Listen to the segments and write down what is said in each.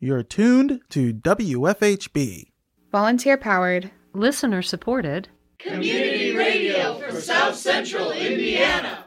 You're tuned to WFHB. Volunteer powered, listener supported, community radio for South Central Indiana.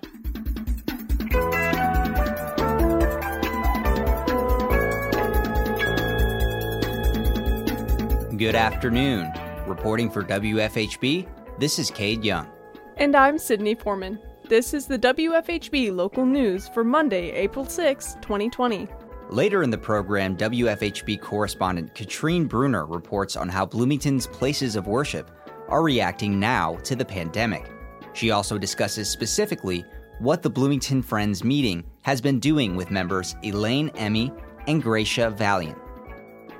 Good afternoon. Reporting for WFHB, this is Cade Young. And I'm Sydney Foreman. This is the WFHB local news for Monday, April 6, 2020. Later in the program, WFHB correspondent Katrine Bruner reports on how Bloomington's places of worship are reacting now to the pandemic. She also discusses specifically what the Bloomington Friends meeting has been doing with members Elaine Emmy and Gracia Valiant.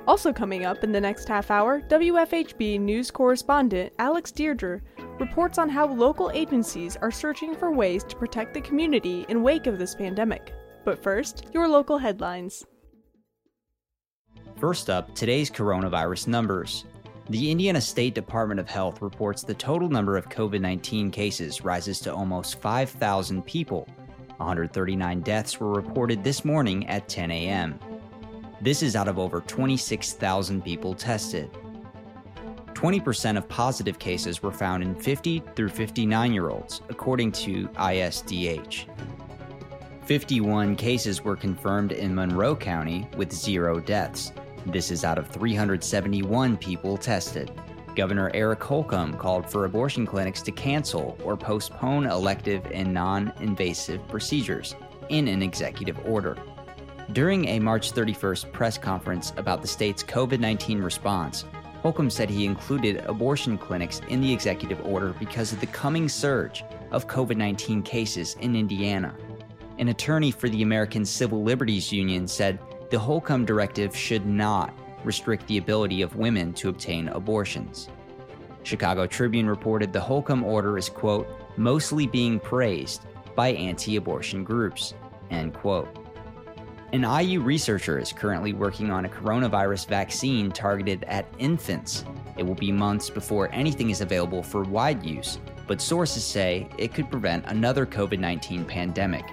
Also coming up in the next half hour, WFHB news correspondent Alex Deirdre reports on how local agencies are searching for ways to protect the community in wake of this pandemic. But first, your local headlines. First up, today's coronavirus numbers. The Indiana State Department of Health reports the total number of COVID 19 cases rises to almost 5,000 people. 139 deaths were reported this morning at 10 a.m. This is out of over 26,000 people tested. 20% of positive cases were found in 50 through 59 year olds, according to ISDH. 51 cases were confirmed in Monroe County with zero deaths. This is out of 371 people tested. Governor Eric Holcomb called for abortion clinics to cancel or postpone elective and non invasive procedures in an executive order. During a March 31st press conference about the state's COVID 19 response, Holcomb said he included abortion clinics in the executive order because of the coming surge of COVID 19 cases in Indiana. An attorney for the American Civil Liberties Union said the Holcomb directive should not restrict the ability of women to obtain abortions. Chicago Tribune reported the Holcomb order is, quote, mostly being praised by anti abortion groups, end quote. An IU researcher is currently working on a coronavirus vaccine targeted at infants. It will be months before anything is available for wide use, but sources say it could prevent another COVID 19 pandemic.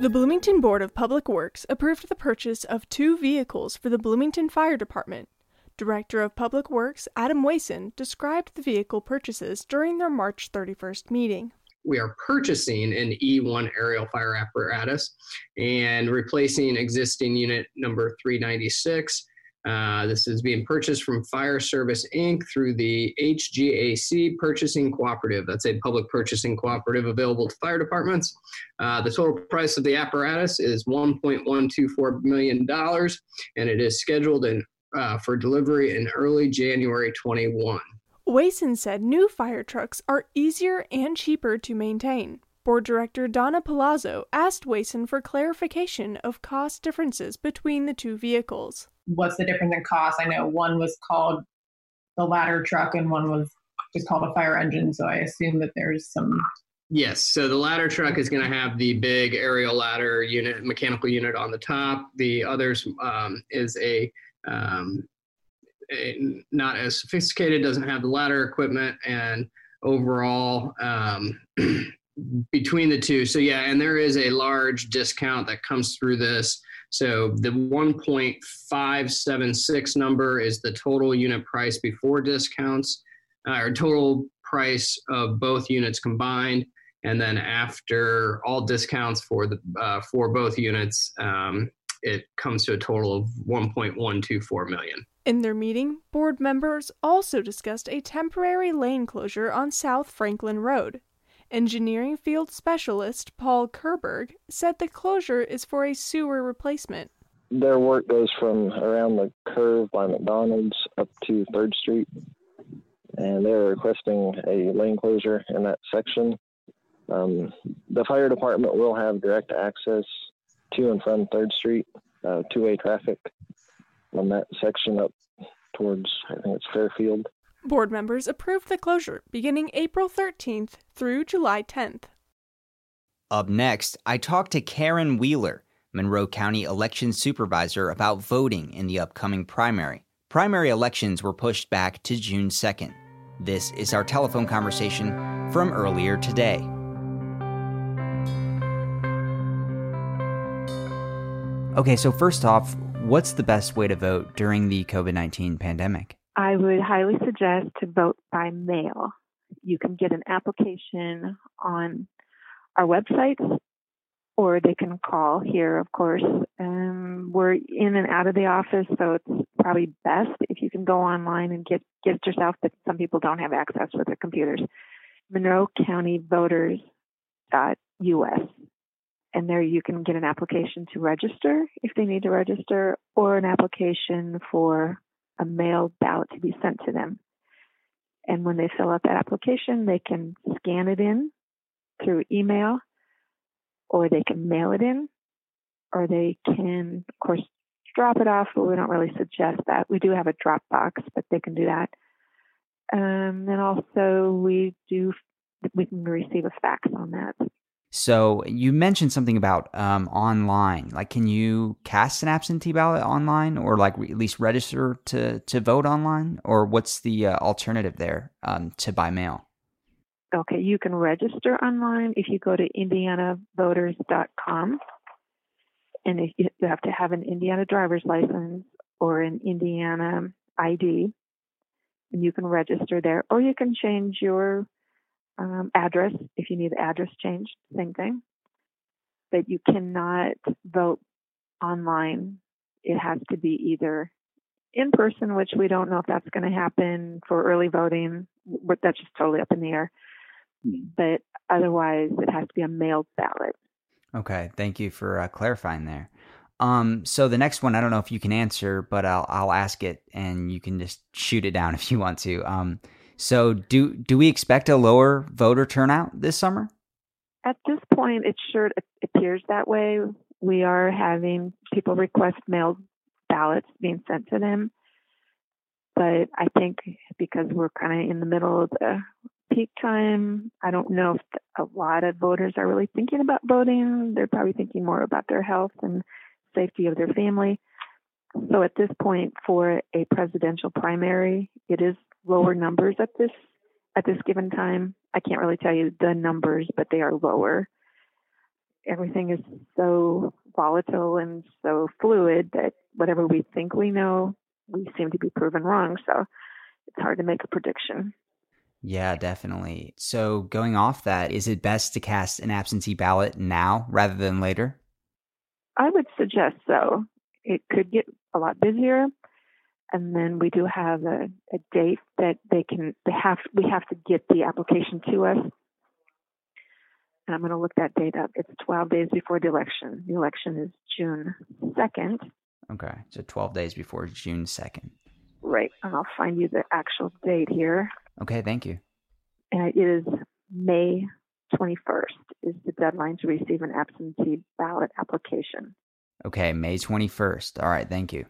The Bloomington Board of Public Works approved the purchase of two vehicles for the Bloomington Fire Department. Director of Public Works Adam Wason described the vehicle purchases during their March 31st meeting. We are purchasing an E1 aerial fire apparatus and replacing existing unit number 396 uh, this is being purchased from Fire Service Inc. through the HGAC Purchasing Cooperative. That's a public purchasing cooperative available to fire departments. Uh, the total price of the apparatus is $1.124 million, and it is scheduled in, uh, for delivery in early January 21. Wason said new fire trucks are easier and cheaper to maintain. Board Director Donna Palazzo asked Wason for clarification of cost differences between the two vehicles what's the difference in cost? I know one was called the ladder truck and one was just called a fire engine. So I assume that there's some. Yes. So the ladder truck is going to have the big aerial ladder unit, mechanical unit on the top. The others um, is a, um, a, not as sophisticated, doesn't have the ladder equipment, and overall um, between the two. So yeah, and there is a large discount that comes through this. So the 1.576 number is the total unit price before discounts, uh, or total price of both units combined. And then after all discounts for the uh, for both units, um, it comes to a total of 1.124 million. In their meeting, board members also discussed a temporary lane closure on South Franklin Road. Engineering field specialist Paul Kerberg said the closure is for a sewer replacement. Their work goes from around the curve by McDonald's up to 3rd Street, and they're requesting a lane closure in that section. Um, the fire department will have direct access to and from 3rd Street, uh, two way traffic on that section up towards, I think it's Fairfield. Board members approved the closure beginning April 13th through July 10th. Up next, I talked to Karen Wheeler, Monroe County election supervisor, about voting in the upcoming primary. Primary elections were pushed back to June 2nd. This is our telephone conversation from earlier today. Okay, so first off, what's the best way to vote during the COVID 19 pandemic? I would highly suggest to vote by mail. You can get an application on our website or they can call here, of course. Um, we're in and out of the office, so it's probably best if you can go online and get, get it yourself, but some people don't have access with their computers. Monroe County Voters us and there you can get an application to register if they need to register or an application for a mail ballot to be sent to them. And when they fill out that application they can scan it in through email or they can mail it in or they can of course drop it off but we don't really suggest that. We do have a drop box but they can do that. Um, and also we do we can receive a fax on that so you mentioned something about um, online. Like, can you cast an absentee ballot online, or like re- at least register to to vote online, or what's the uh, alternative there um, to by mail? Okay, you can register online if you go to indianavoters.com, and if you have to have an Indiana driver's license or an Indiana ID, and you can register there, or you can change your um, address if you need the address changed, same thing. But you cannot vote online. It has to be either in person, which we don't know if that's going to happen for early voting. That's just totally up in the air. Hmm. But otherwise, it has to be a mailed ballot. Okay, thank you for uh, clarifying there. Um, so the next one, I don't know if you can answer, but I'll I'll ask it, and you can just shoot it down if you want to. Um, so do do we expect a lower voter turnout this summer? At this point, it sure appears that way. We are having people request mail ballots being sent to them, but I think because we're kind of in the middle of the peak time, I don't know if a lot of voters are really thinking about voting. They're probably thinking more about their health and safety of their family. So at this point, for a presidential primary, it is lower numbers at this at this given time. I can't really tell you the numbers, but they are lower. Everything is so volatile and so fluid that whatever we think we know, we seem to be proven wrong. So it's hard to make a prediction. Yeah, definitely. So, going off that, is it best to cast an absentee ballot now rather than later? I would suggest so. It could get a lot busier and then we do have a, a date that they can they have we have to get the application to us. And i'm going to look that date up. It's 12 days before the election. The election is june 2nd okay so 12 days before june 2nd right and i'll find you the actual date here. Okay thank you. And it is may 21st is the deadline to receive an absentee ballot application. Okay may 21st all right thank you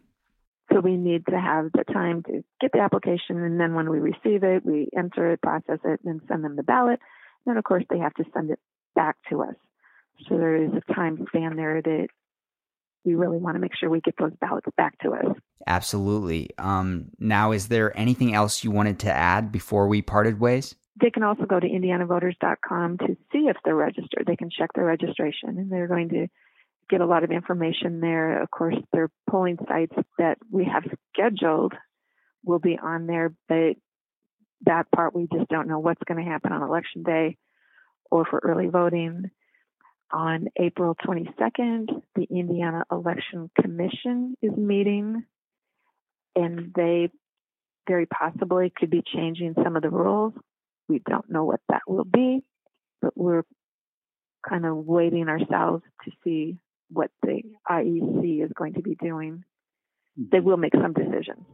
so we need to have the time to get the application, and then when we receive it, we enter it, process it, and then send them the ballot. And then, of course, they have to send it back to us. So there is a time span there that we really want to make sure we get those ballots back to us. Absolutely. Um, now, is there anything else you wanted to add before we parted ways? They can also go to indianavoters.com to see if they're registered. They can check their registration, and they're going to get a lot of information there. Of course, their polling sites that we have scheduled will be on there, but that part we just don't know what's going to happen on election day or for early voting. On April 22nd, the Indiana Election Commission is meeting, and they very possibly could be changing some of the rules. We don't know what that will be, but we're kind of waiting ourselves to see what the IEC is going to be doing, mm-hmm. they will make some decisions.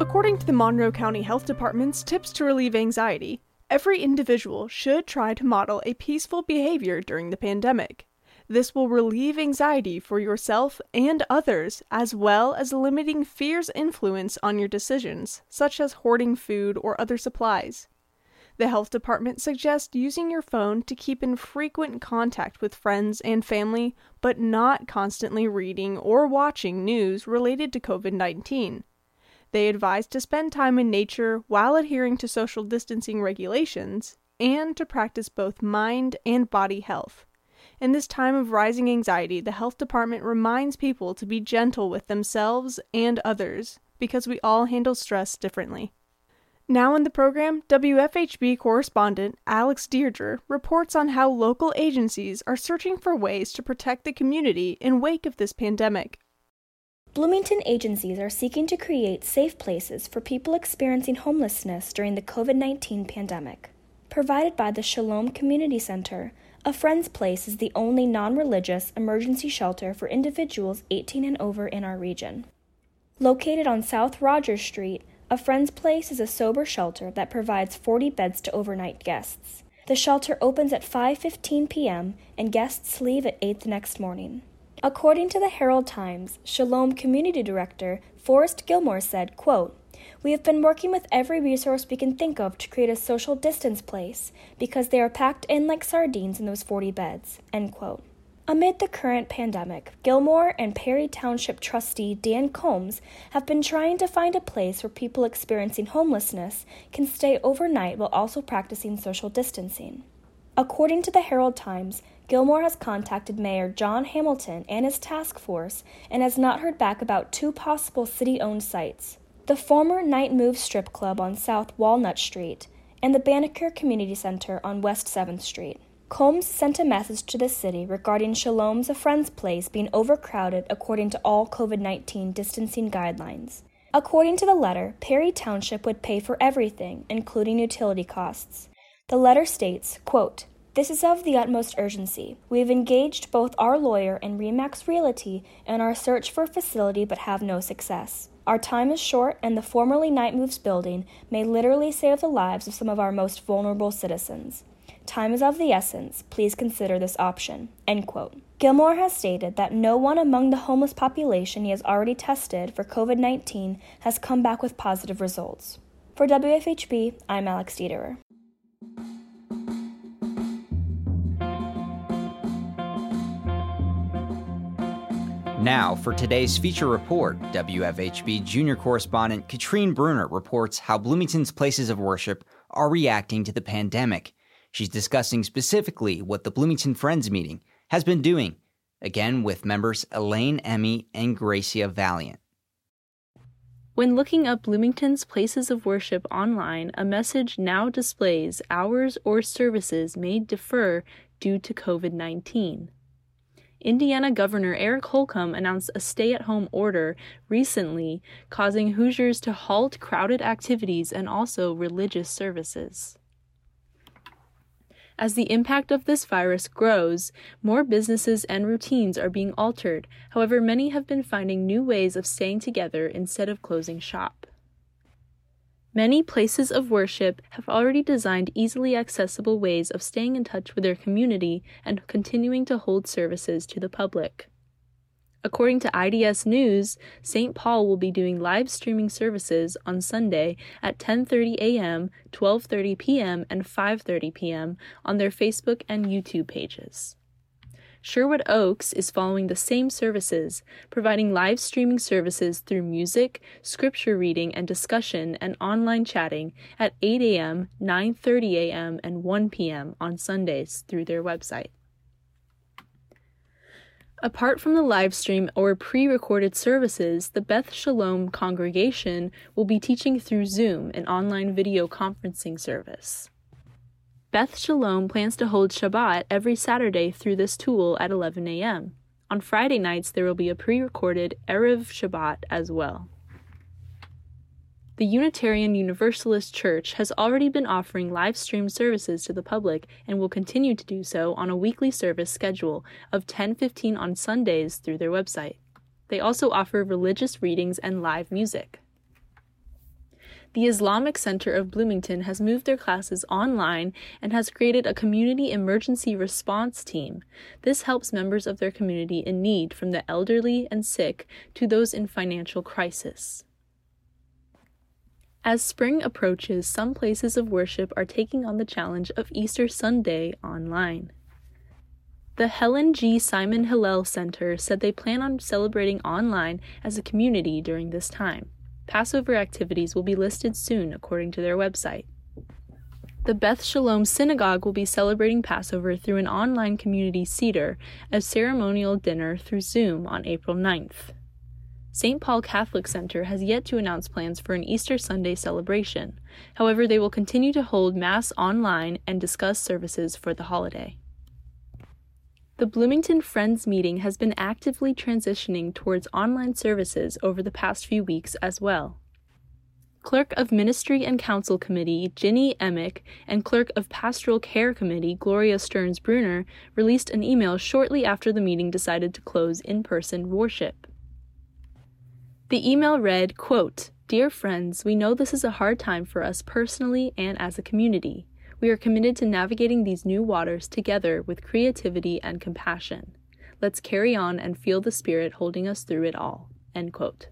According to the Monroe County Health Department's Tips to Relieve Anxiety, every individual should try to model a peaceful behavior during the pandemic. This will relieve anxiety for yourself and others, as well as limiting fear's influence on your decisions, such as hoarding food or other supplies. The health department suggests using your phone to keep in frequent contact with friends and family, but not constantly reading or watching news related to COVID 19. They advise to spend time in nature while adhering to social distancing regulations and to practice both mind and body health. In this time of rising anxiety, the health department reminds people to be gentle with themselves and others because we all handle stress differently. Now in the program, WFHB correspondent Alex Deirdre reports on how local agencies are searching for ways to protect the community in wake of this pandemic. Bloomington agencies are seeking to create safe places for people experiencing homelessness during the COVID 19 pandemic. Provided by the Shalom Community Center, A Friend's Place is the only non religious emergency shelter for individuals 18 and over in our region. Located on South Rogers Street, A Friend's Place is a sober shelter that provides 40 beds to overnight guests. The shelter opens at 5:15 p.m. and guests leave at 8 the next morning. According to the Herald Times, Shalom Community Director Forrest Gilmore said, quote, We have been working with every resource we can think of to create a social distance place because they are packed in like sardines in those 40 beds. End quote. Amid the current pandemic, Gilmore and Perry Township trustee Dan Combs have been trying to find a place where people experiencing homelessness can stay overnight while also practicing social distancing. According to the Herald Times, Gilmore has contacted Mayor John Hamilton and his task force and has not heard back about two possible city owned sites the former Night Move Strip Club on South Walnut Street and the Banneker Community Center on West 7th Street. Combs sent a message to the city regarding Shalom's A Friend's Place being overcrowded according to all COVID 19 distancing guidelines. According to the letter, Perry Township would pay for everything, including utility costs. The letter states, quote, this is of the utmost urgency. We have engaged both our lawyer and Remax Realty in our search for a facility but have no success. Our time is short, and the formerly Night Moves building may literally save the lives of some of our most vulnerable citizens. Time is of the essence. Please consider this option. End quote. Gilmore has stated that no one among the homeless population he has already tested for COVID 19 has come back with positive results. For WFHB, I'm Alex Dieterer. Now, for today's feature report, WFHB junior correspondent Katrine Bruner reports how Bloomington's places of worship are reacting to the pandemic. She's discussing specifically what the Bloomington Friends meeting has been doing, again with members Elaine Emmy and Gracia Valiant. When looking up Bloomington's places of worship online, a message now displays hours or services may defer due to COVID 19. Indiana Governor Eric Holcomb announced a stay at home order recently, causing Hoosiers to halt crowded activities and also religious services. As the impact of this virus grows, more businesses and routines are being altered. However, many have been finding new ways of staying together instead of closing shop. Many places of worship have already designed easily accessible ways of staying in touch with their community and continuing to hold services to the public. According to IDS News, St. Paul will be doing live streaming services on Sunday at 10:30 a.m., 12:30 p.m., and 5:30 p.m. on their Facebook and YouTube pages. Sherwood Oaks is following the same services, providing live streaming services through music, scripture reading and discussion, and online chatting at 8 a.m., 9:30 a.m., and 1 p.m. on Sundays through their website. Apart from the live stream or pre recorded services, the Beth Shalom congregation will be teaching through Zoom, an online video conferencing service. Beth Shalom plans to hold Shabbat every Saturday through this tool at 11 a.m. On Friday nights, there will be a pre recorded Erev Shabbat as well. The Unitarian Universalist Church has already been offering live stream services to the public and will continue to do so on a weekly service schedule of 10:15 on Sundays through their website. They also offer religious readings and live music. The Islamic Center of Bloomington has moved their classes online and has created a community emergency response team. This helps members of their community in need, from the elderly and sick to those in financial crisis. As spring approaches, some places of worship are taking on the challenge of Easter Sunday online. The Helen G. Simon Hillel Center said they plan on celebrating online as a community during this time. Passover activities will be listed soon according to their website. The Beth Shalom Synagogue will be celebrating Passover through an online community Seder, a ceremonial dinner through Zoom on April 9th. St. Paul Catholic Center has yet to announce plans for an Easter Sunday celebration. However, they will continue to hold Mass online and discuss services for the holiday. The Bloomington Friends meeting has been actively transitioning towards online services over the past few weeks as well. Clerk of Ministry and Council Committee Ginny Emick and Clerk of Pastoral Care Committee Gloria Stearns Bruner released an email shortly after the meeting decided to close in person worship. The email read, quote, Dear friends, we know this is a hard time for us personally and as a community. We are committed to navigating these new waters together with creativity and compassion. Let's carry on and feel the Spirit holding us through it all. End quote.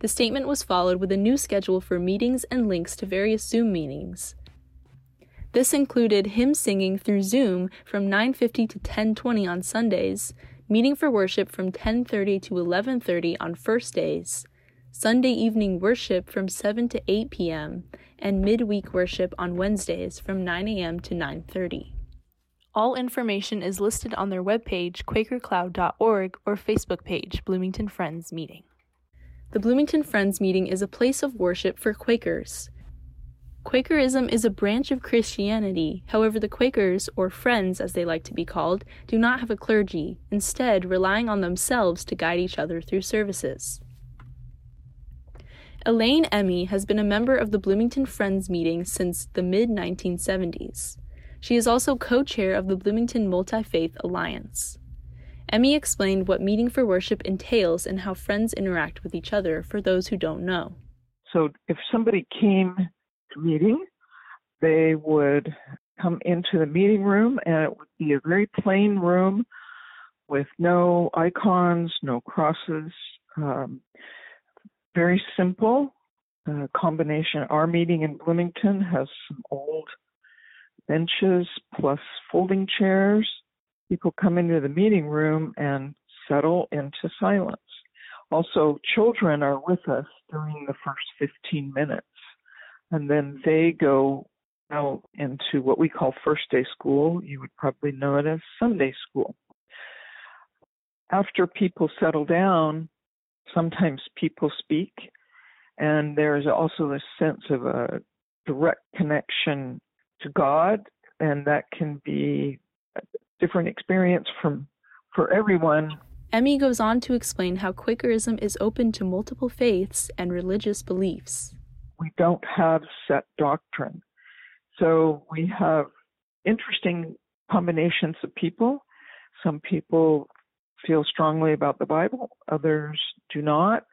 The statement was followed with a new schedule for meetings and links to various Zoom meetings. This included hymn singing through Zoom from 9:50 to 10:20 on Sundays, meeting for worship from 10:30 to 11:30 on first days, Sunday evening worship from 7 to 8 p.m., and midweek worship on Wednesdays from 9 a.m. to 9:30. All information is listed on their webpage quakercloud.org or Facebook page Bloomington Friends Meeting. The Bloomington Friends Meeting is a place of worship for Quakers. Quakerism is a branch of Christianity. However, the Quakers, or Friends as they like to be called, do not have a clergy, instead, relying on themselves to guide each other through services. Elaine Emmy has been a member of the Bloomington Friends meeting since the mid 1970s. She is also co chair of the Bloomington Multi Faith Alliance. Emmy explained what meeting for worship entails and how friends interact with each other for those who don't know. So, if somebody came to meeting, they would come into the meeting room and it would be a very plain room with no icons, no crosses, um, very simple uh, combination. Our meeting in Bloomington has some old benches plus folding chairs. People come into the meeting room and settle into silence. Also, children are with us during the first 15 minutes and then they go out into what we call first day school. You would probably know it as Sunday school. After people settle down, sometimes people speak, and there's also a sense of a direct connection to God, and that can be a different experience from for everyone. Emmy goes on to explain how Quakerism is open to multiple faiths and religious beliefs we don't have set doctrine. So we have interesting combinations of people. Some people feel strongly about the Bible, others do not.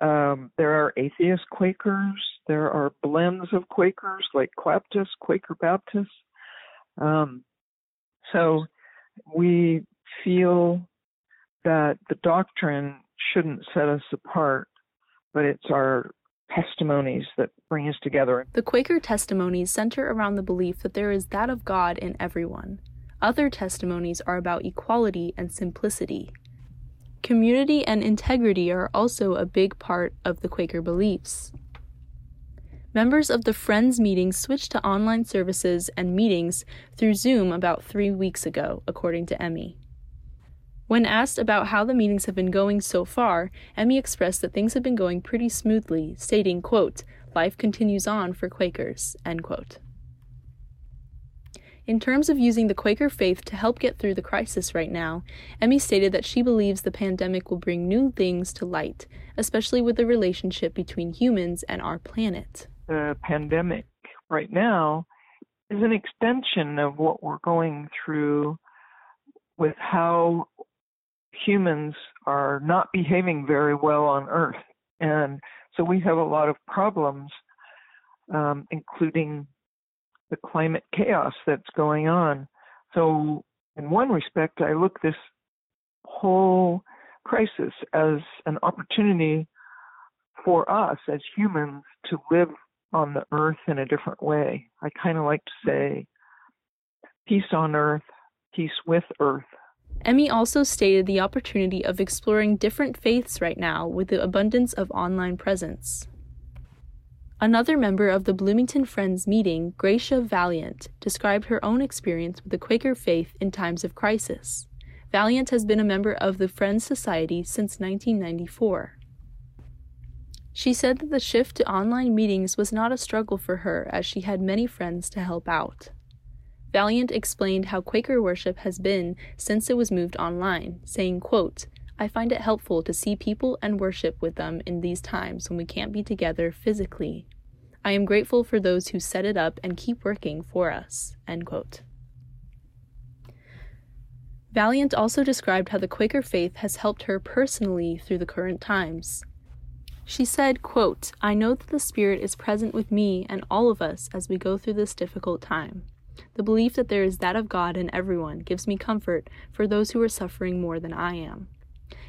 Um, there are atheist Quakers. There are blends of Quakers like Baptist, Quaker Baptist. Um, so we feel that the doctrine shouldn't set us apart, but it's our testimonies that bring us together. The Quaker testimonies center around the belief that there is that of God in everyone. Other testimonies are about equality and simplicity. Community and integrity are also a big part of the Quaker beliefs. Members of the Friends meeting switched to online services and meetings through Zoom about three weeks ago, according to Emmy. When asked about how the meetings have been going so far, Emmy expressed that things have been going pretty smoothly, stating, quote, life continues on for Quakers, end quote. In terms of using the Quaker faith to help get through the crisis right now, Emmy stated that she believes the pandemic will bring new things to light, especially with the relationship between humans and our planet. The pandemic right now is an extension of what we're going through with how humans are not behaving very well on Earth. And so we have a lot of problems, um, including the climate chaos that's going on. So, in one respect, I look this whole crisis as an opportunity for us as humans to live on the earth in a different way. I kind of like to say peace on earth, peace with earth, Emmy also stated the opportunity of exploring different faiths right now with the abundance of online presence. Another member of the Bloomington Friends meeting, Gracia Valiant, described her own experience with the Quaker faith in times of crisis. Valiant has been a member of the Friends Society since 1994. She said that the shift to online meetings was not a struggle for her as she had many friends to help out. Valiant explained how Quaker worship has been since it was moved online, saying, quote, I find it helpful to see people and worship with them in these times when we can't be together physically. I am grateful for those who set it up and keep working for us. End quote. Valiant also described how the Quaker faith has helped her personally through the current times. She said, quote, I know that the Spirit is present with me and all of us as we go through this difficult time. The belief that there is that of God in everyone gives me comfort for those who are suffering more than I am.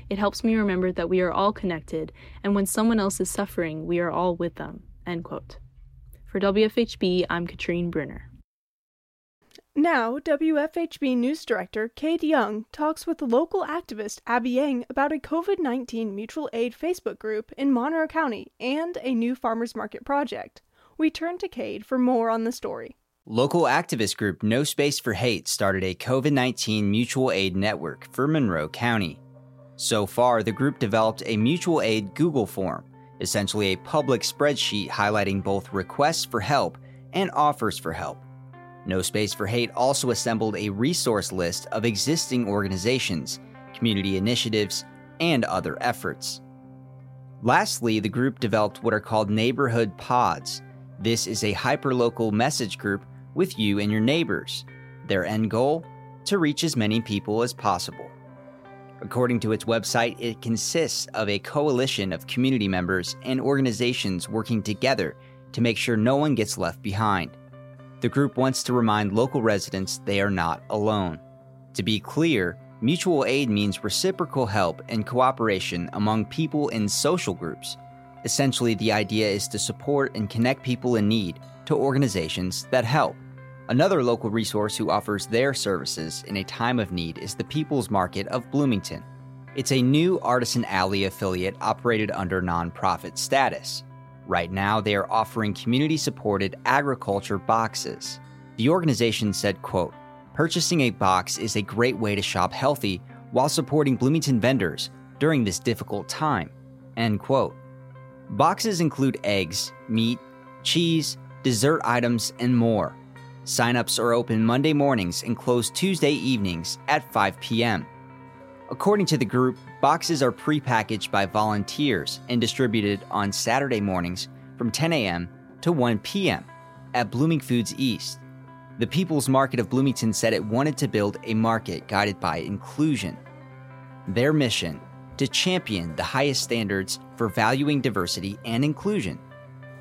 It helps me remember that we are all connected, and when someone else is suffering, we are all with them. End quote. For WFHB, I'm Katrine Bruner. Now, WFHB News Director Cade Young talks with local activist Abby Yang about a COVID 19 mutual aid Facebook group in Monroe County and a new farmers market project. We turn to Cade for more on the story. Local activist group No Space for Hate started a COVID 19 mutual aid network for Monroe County. So far, the group developed a mutual aid Google form, essentially a public spreadsheet highlighting both requests for help and offers for help. No Space for Hate also assembled a resource list of existing organizations, community initiatives, and other efforts. Lastly, the group developed what are called neighborhood pods. This is a hyperlocal message group with you and your neighbors. Their end goal? To reach as many people as possible. According to its website, it consists of a coalition of community members and organizations working together to make sure no one gets left behind. The group wants to remind local residents they are not alone. To be clear, mutual aid means reciprocal help and cooperation among people in social groups. Essentially, the idea is to support and connect people in need to organizations that help. Another local resource who offers their services in a time of need is the People's Market of Bloomington. It's a new Artisan Alley affiliate operated under nonprofit status. Right now, they are offering community supported agriculture boxes. The organization said, quote, Purchasing a box is a great way to shop healthy while supporting Bloomington vendors during this difficult time. End quote. Boxes include eggs, meat, cheese, dessert items, and more. Signups are open Monday mornings and close Tuesday evenings at 5 p.m. According to the group, boxes are prepackaged by volunteers and distributed on Saturday mornings from 10 a.m. to 1 p.m. at Blooming Foods East. The People's Market of Bloomington said it wanted to build a market guided by inclusion. Their mission to champion the highest standards for valuing diversity and inclusion.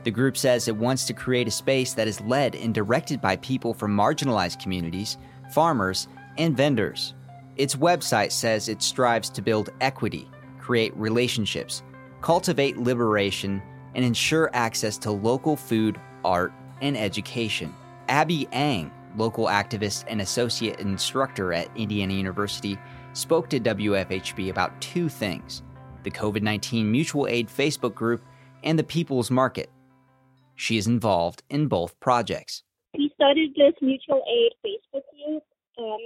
The group says it wants to create a space that is led and directed by people from marginalized communities, farmers, and vendors. Its website says it strives to build equity, create relationships, cultivate liberation, and ensure access to local food, art, and education. Abby Ang, local activist and associate instructor at Indiana University, spoke to WFHB about two things the COVID 19 Mutual Aid Facebook group and the People's Market. She is involved in both projects. We started this mutual aid Facebook group, um,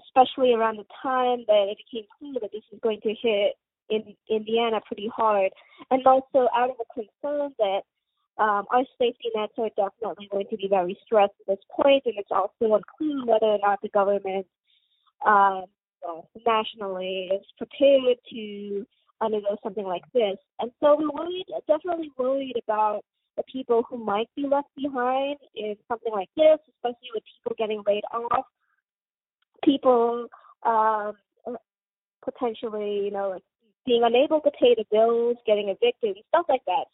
especially around the time that it became clear that this was going to hit in Indiana pretty hard, and also out of a concern that um, our safety nets are definitely going to be very stressed at this point, and it's also unclear whether or not the government um, well, nationally is prepared to undergo something like this. And so we're worried, definitely worried about the people who might be left behind in something like this, especially with people getting laid off, people um, potentially, you know, being unable to pay the bills, getting evicted, stuff like that.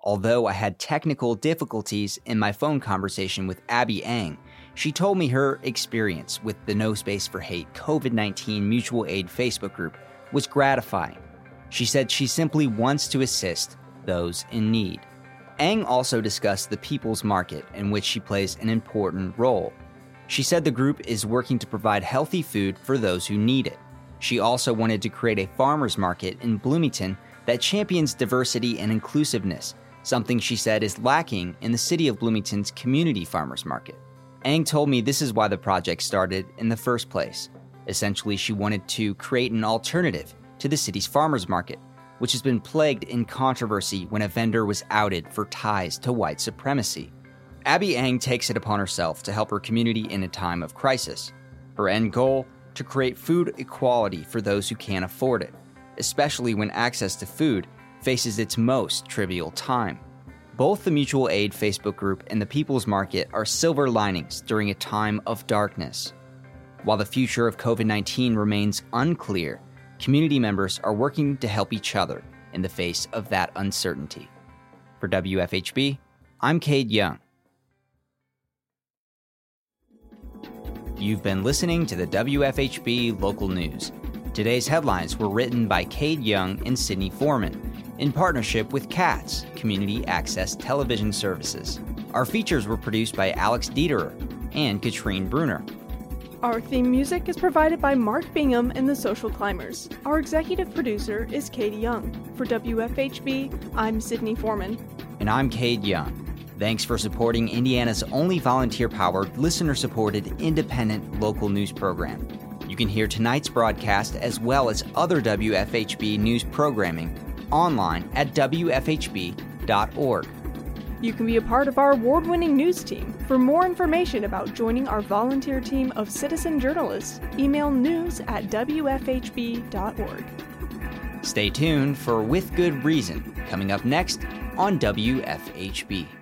Although I had technical difficulties in my phone conversation with Abby Ang, she told me her experience with the No Space for Hate COVID 19 mutual aid Facebook group was gratifying. She said she simply wants to assist those in need. Ang also discussed the people's market, in which she plays an important role. She said the group is working to provide healthy food for those who need it. She also wanted to create a farmers market in Bloomington that champions diversity and inclusiveness, something she said is lacking in the city of Bloomington's community farmers market. Ang told me this is why the project started in the first place. Essentially, she wanted to create an alternative to the city's farmers market, which has been plagued in controversy when a vendor was outed for ties to white supremacy. Abby Ang takes it upon herself to help her community in a time of crisis. Her end goal to create food equality for those who can't afford it, especially when access to food faces its most trivial time. Both the Mutual Aid Facebook group and the People's Market are silver linings during a time of darkness. While the future of COVID 19 remains unclear, community members are working to help each other in the face of that uncertainty. For WFHB, I'm Cade Young. You've been listening to the WFHB local news. Today's headlines were written by Cade Young and Sydney Foreman in partnership with CATS, Community Access Television Services. Our features were produced by Alex Dieterer and Katrine Bruner. Our theme music is provided by Mark Bingham and the Social Climbers. Our executive producer is Katie Young. For WFHB, I'm Sydney Foreman. And I'm Cade Young. Thanks for supporting Indiana's only volunteer powered, listener supported, independent local news program. You can hear tonight's broadcast as well as other WFHB news programming online at WFHB.org. You can be a part of our award winning news team. For more information about joining our volunteer team of citizen journalists, email news at WFHB.org. Stay tuned for With Good Reason coming up next on WFHB.